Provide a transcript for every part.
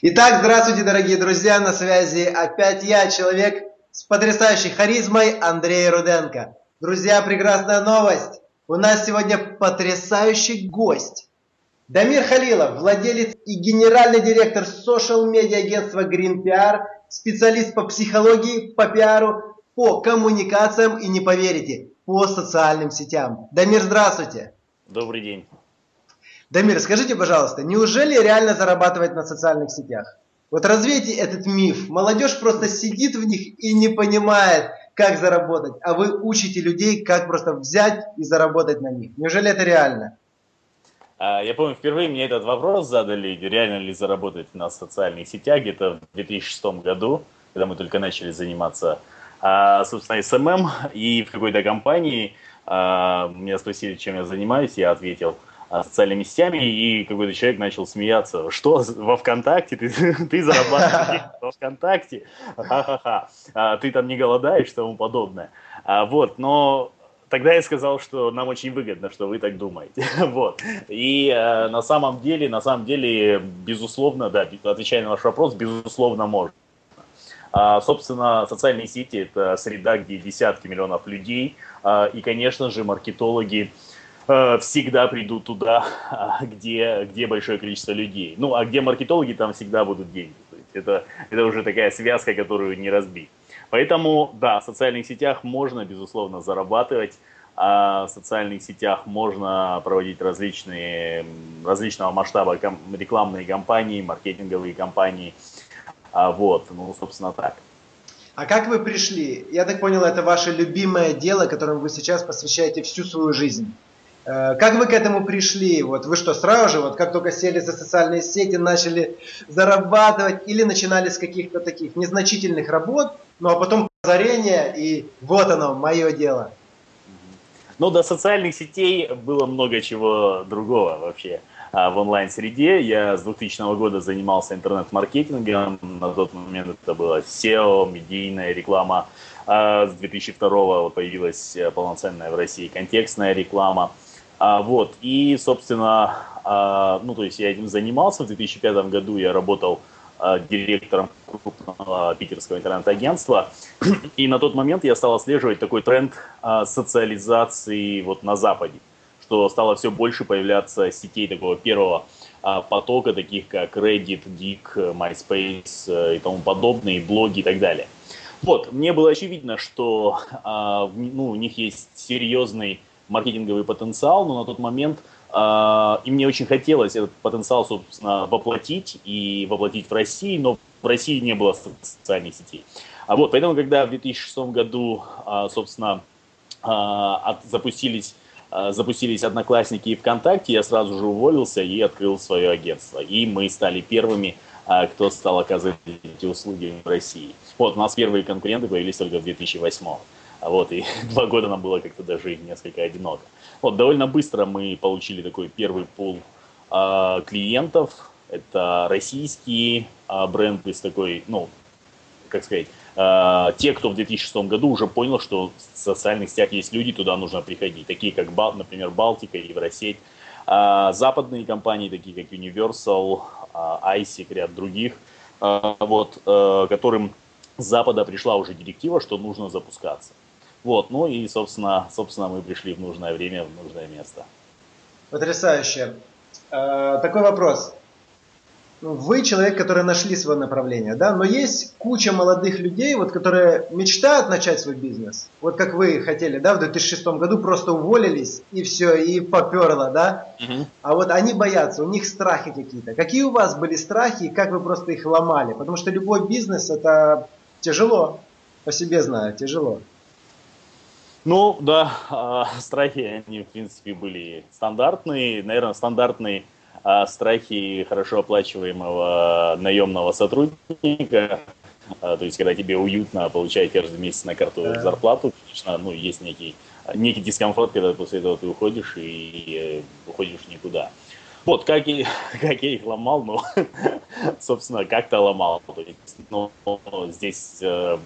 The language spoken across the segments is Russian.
Итак, здравствуйте, дорогие друзья, на связи опять я, человек с потрясающей харизмой Андрей Руденко. Друзья, прекрасная новость! У нас сегодня потрясающий гость. Дамир Халилов, владелец и генеральный директор социал-медиа агентства Green PR, специалист по психологии, по пиару, по коммуникациям и, не поверите, по социальным сетям. Дамир, здравствуйте! Добрый день! Дамир, скажите, пожалуйста, неужели реально зарабатывать на социальных сетях? Вот развейте этот миф. Молодежь просто сидит в них и не понимает, как заработать, а вы учите людей, как просто взять и заработать на них. Неужели это реально? А, я помню, впервые мне этот вопрос задали, реально ли заработать на социальных сетях, где-то в 2006 году, когда мы только начали заниматься, а, собственно, SMM, и в какой-то компании а, меня спросили, чем я занимаюсь, я ответил – социальными сетями, и какой-то человек начал смеяться. Что, во ВКонтакте? Ты, ты зарабатываешь во ВКонтакте? Ха-ха-ха. А, ты там не голодаешь и тому подобное. А, вот, но тогда я сказал, что нам очень выгодно, что вы так думаете. вот. И э, на самом деле, на самом деле, безусловно, да, отвечая на ваш вопрос, безусловно, можно. А, собственно, социальные сети – это среда, где десятки миллионов людей, а, и, конечно же, маркетологи – всегда придут туда, где, где большое количество людей. Ну, а где маркетологи, там всегда будут деньги. То есть это, это уже такая связка, которую не разбить. Поэтому, да, в социальных сетях можно, безусловно, зарабатывать. А в социальных сетях можно проводить различные, различного масштаба рекламные кампании, маркетинговые кампании. А вот, ну, собственно, так. А как вы пришли? Я так понял, это ваше любимое дело, которому вы сейчас посвящаете всю свою жизнь. Э, как вы к этому пришли? Вот вы что, сразу же, вот как только сели за социальные сети, начали зарабатывать или начинали с каких-то таких незначительных работ, ну а потом озарение и вот оно, мое дело? Ну, до социальных сетей было много чего другого вообще а, в онлайн-среде. Я с 2000 года занимался интернет-маркетингом. На тот момент это было SEO, медийная реклама. А с 2002 появилась полноценная в России контекстная реклама. А, вот, и, собственно, а, ну, то есть я этим занимался. В 2005 году я работал а, директором крупного питерского интернет-агентства. И на тот момент я стал отслеживать такой тренд а, социализации вот на Западе, что стало все больше появляться сетей такого первого а, потока, таких как Reddit, Geek, MySpace э, и тому подобные, блоги и так далее. Вот, мне было очевидно, что а, ну, у них есть серьезный маркетинговый потенциал, но на тот момент э, и мне очень хотелось этот потенциал, собственно, воплотить и воплотить в России, но в России не было социальных сетей. А вот, поэтому, когда в 2006 году, э, собственно, э, от, запустились запустились Одноклассники и ВКонтакте, я сразу же уволился и открыл свое агентство. И мы стали первыми, кто стал оказывать эти услуги в России. Вот, у нас первые конкуренты появились только в 2008. Вот, и два года нам было как-то даже несколько одиноко. Вот, довольно быстро мы получили такой первый пул э, клиентов. Это российские э, бренды с такой, ну, как сказать, э, те, кто в 2006 году уже понял, что в социальных сетях есть люди, туда нужно приходить. Такие, как, например, Балтика, Евросеть. Э, западные компании, такие как Universal, э, ISIC, ряд других, э, вот, э, которым с Запада пришла уже директива, что нужно запускаться. Вот, ну и, собственно, собственно, мы пришли в нужное время, в нужное место. Потрясающе. Э, такой вопрос. Вы человек, который нашли свое направление, да, но есть куча молодых людей, вот, которые мечтают начать свой бизнес. Вот как вы хотели, да, в 2006 году просто уволились и все, и поперло, да. Угу. А вот они боятся, у них страхи какие-то. Какие у вас были страхи и как вы просто их ломали? Потому что любой бизнес это тяжело, по себе знаю, тяжело. Ну, да, э, страхи, они, в принципе, были стандартные. Наверное, стандартные э, страхи хорошо оплачиваемого наемного сотрудника. Э, то есть, когда тебе уютно получать каждый месяц на карту да. зарплату, конечно, ну, есть некий, некий дискомфорт, когда после этого ты уходишь и э, уходишь никуда. Вот, как, и, как я их ломал, ну, собственно, как-то ломал. То есть, ну, здесь э,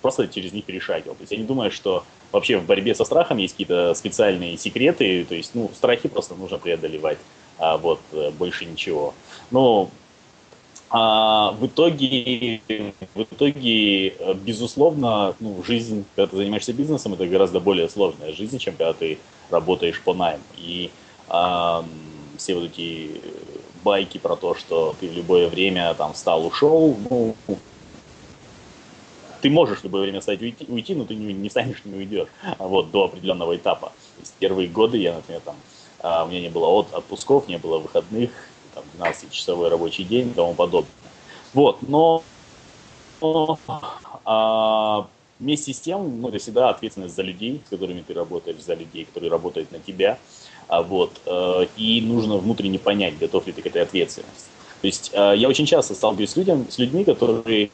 просто через них перешагивал. То есть я не думаю, что вообще в борьбе со страхом есть какие-то специальные секреты, то есть, ну, страхи просто нужно преодолевать, а вот э, больше ничего. Но а, в итоге, в итоге, безусловно, ну, жизнь, когда ты занимаешься бизнесом, это гораздо более сложная жизнь, чем когда ты работаешь по найму. И а, все вот эти байки про то, что ты в любое время там встал, ушел, ну, ты можешь в любое время встать уйти, уйти но ты не, не встанешь, не уйдешь. Вот, до определенного этапа. То есть первые годы я, например, там, а, у меня не было от, отпусков, не было выходных, там, 12-часовой рабочий день и тому подобное. Вот, но, но а, вместе с тем, ну, это всегда ответственность за людей, с которыми ты работаешь, за людей, которые работают на тебя, а, вот, э, и нужно внутренне понять, готов ли ты к этой ответственности. То есть э, я очень часто сталкиваюсь с, людям, с людьми, которые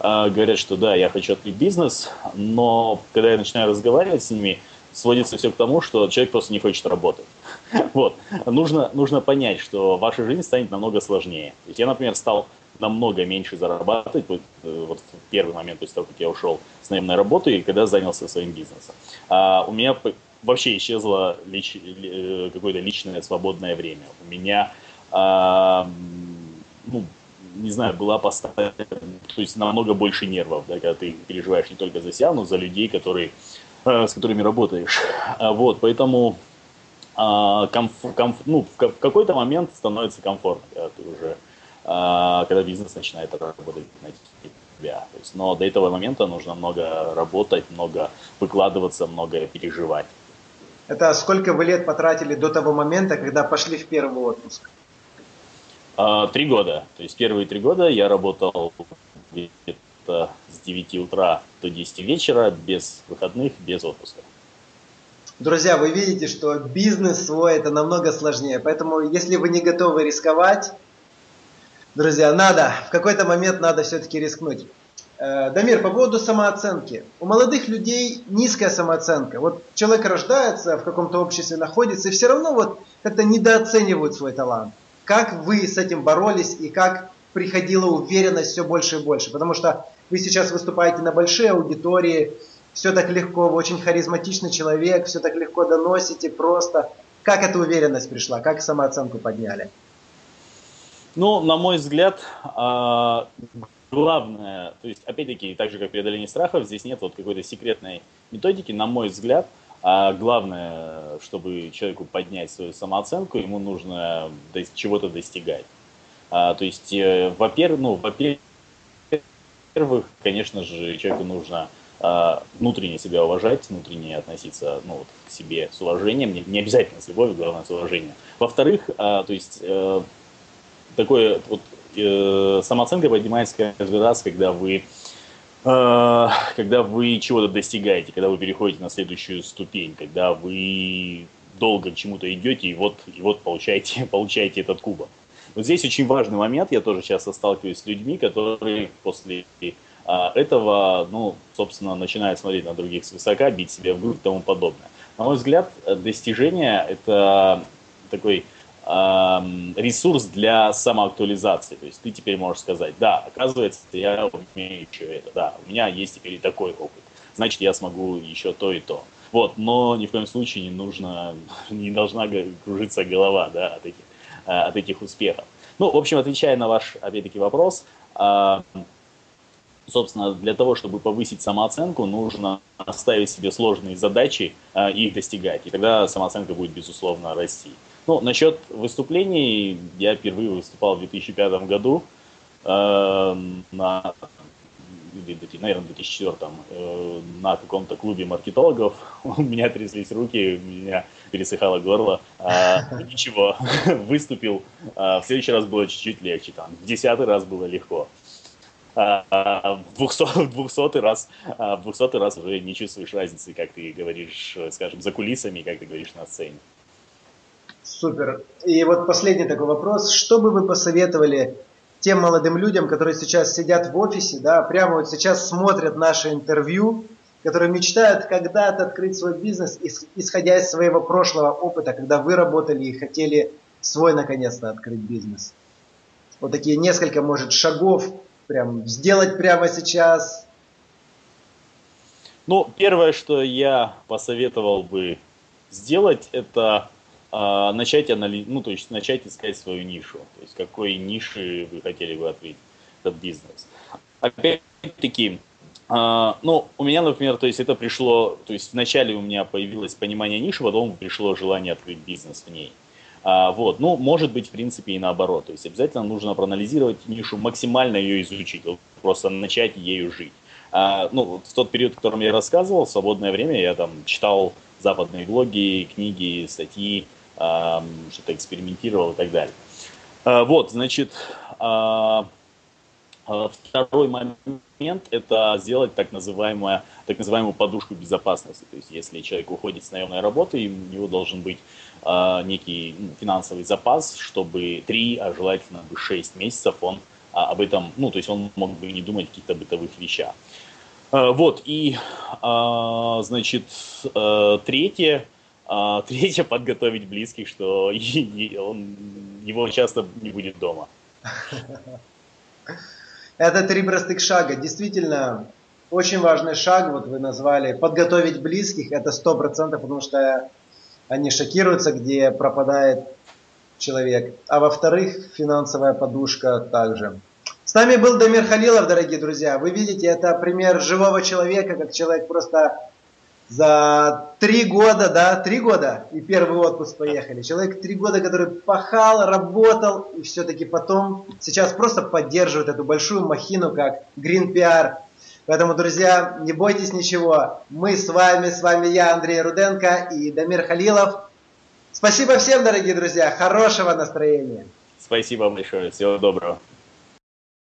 говорят, что да, я хочу открыть бизнес, но когда я начинаю разговаривать с ними, сводится все к тому, что человек просто не хочет работать. Вот. Нужно, нужно понять, что ваша жизнь станет намного сложнее. Ведь я, например, стал намного меньше зарабатывать вот, вот в первый момент после того, как я ушел с наемной работы и когда занялся своим бизнесом. А у меня вообще исчезло лич, э, какое-то личное свободное время. У меня, а, ну, не знаю, была поставлена, то есть намного больше нервов, да, когда ты переживаешь не только за себя, но за людей, которые, э, с которыми работаешь. А, вот, поэтому а, комф, комф, ну, в какой-то момент становится комфортно, когда ты уже, а, когда бизнес начинает работать на тебя. То есть, но до этого момента нужно много работать, много выкладываться, много переживать. Это сколько вы лет потратили до того момента, когда пошли в первый отпуск? А, три года. То есть первые три года я работал где-то с 9 утра до 10 вечера, без выходных, без отпуска. Друзья, вы видите, что бизнес свой это намного сложнее. Поэтому, если вы не готовы рисковать, друзья, надо, в какой-то момент надо все-таки рискнуть. Э, Дамир, по поводу самооценки. У молодых людей низкая самооценка. Вот человек рождается, в каком-то обществе находится, и все равно вот как-то недооценивают свой талант. Как вы с этим боролись и как приходила уверенность все больше и больше? Потому что вы сейчас выступаете на большие аудитории, все так легко, вы очень харизматичный человек, все так легко доносите, просто. Как эта уверенность пришла? Как самооценку подняли? Ну, на мой взгляд, а, главное, то есть, опять-таки, так же, как преодоление страхов, здесь нет вот какой-то секретной методики, на мой взгляд, а главное, чтобы человеку поднять свою самооценку, ему нужно чего-то достигать. А, то есть, э, во-первых, ну, во-первых, конечно же, человеку нужно а, внутренне себя уважать, внутренне относиться ну, вот, к себе с уважением, не, не обязательно с любовью, главное с уважением. Во-вторых, а, то есть э, такое вот э, самооценка поднимается каждый раз, когда вы э, когда вы чего-то достигаете, когда вы переходите на следующую ступень, когда вы долго к чему-то идете и вот, и вот получаете, получаете этот кубок. Вот здесь очень важный момент, я тоже часто сталкиваюсь с людьми, которые после а, этого, ну, собственно, начинают смотреть на других свысока, бить себя в грудь и тому подобное. На мой взгляд, достижение – это такой ресурс для самоактуализации. То есть ты теперь можешь сказать, да, оказывается, я умею еще это, да, у меня есть теперь и такой опыт, значит, я смогу еще то и то. Вот, но ни в коем случае не нужно, не должна кружиться голова, да, от этих, а, от этих успехов. Ну, в общем, отвечая на ваш, опять-таки, вопрос, собственно, для того, чтобы повысить самооценку, нужно ставить себе сложные задачи и их достигать. И тогда самооценка будет, безусловно, расти. Ну, насчет выступлений, я впервые выступал в 2005 году э, на, наверное, в 2004 э, на каком-то клубе маркетологов. У меня тряслись руки, у меня пересыхало горло. Ну, ничего, выступил. А, в следующий раз было чуть-чуть легче, там, в десятый раз было легко. А, в 200, 200 раз, в 200 раз уже не чувствуешь разницы, как ты говоришь, скажем, за кулисами, как ты говоришь на сцене. Супер. И вот последний такой вопрос. Что бы вы посоветовали тем молодым людям, которые сейчас сидят в офисе, да, прямо вот сейчас смотрят наше интервью, которые мечтают когда-то открыть свой бизнес, исходя из своего прошлого опыта, когда вы работали и хотели свой наконец-то открыть бизнес. Вот такие несколько, может, шагов прям сделать прямо сейчас. Ну, первое, что я посоветовал бы сделать, это а, начать анализ, ну, то есть начать искать свою нишу. То есть какой ниши вы хотели бы открыть этот бизнес. Опять-таки, а, ну, у меня, например, то есть это пришло, то есть вначале у меня появилось понимание ниши, потом пришло желание открыть бизнес в ней. А, вот, ну, может быть, в принципе, и наоборот. То есть обязательно нужно проанализировать нишу, максимально ее изучить, просто начать ею жить. А, ну, в тот период, о котором я рассказывал, в свободное время я там читал западные блоги, книги, статьи, что-то экспериментировал и так далее. А, вот, значит, а, а второй момент – это сделать так, называемую, так называемую подушку безопасности. То есть, если человек уходит с наемной работы, у него должен быть некий ну, финансовый запас, чтобы 3, а желательно бы 6 месяцев он об этом, ну, то есть он мог бы не думать о каких-то бытовых вещах. Вот, и, значит, третье, э, третье – подготовить близких, что он, его часто не будет дома. Это три простых шага. Действительно, очень важный шаг, вот вы назвали, подготовить близких, это сто процентов, потому что они шокируются, где пропадает человек. А во-вторых, финансовая подушка также. С нами был Дамир Халилов, дорогие друзья. Вы видите, это пример живого человека, как человек просто за три года, да, три года и первый отпуск поехали. Человек три года, который пахал, работал и все-таки потом сейчас просто поддерживает эту большую махину, как Green PR. Поэтому, друзья, не бойтесь ничего. Мы с вами, с вами я, Андрей Руденко и Дамир Халилов. Спасибо всем, дорогие друзья. Хорошего настроения. Спасибо большое. Всего доброго.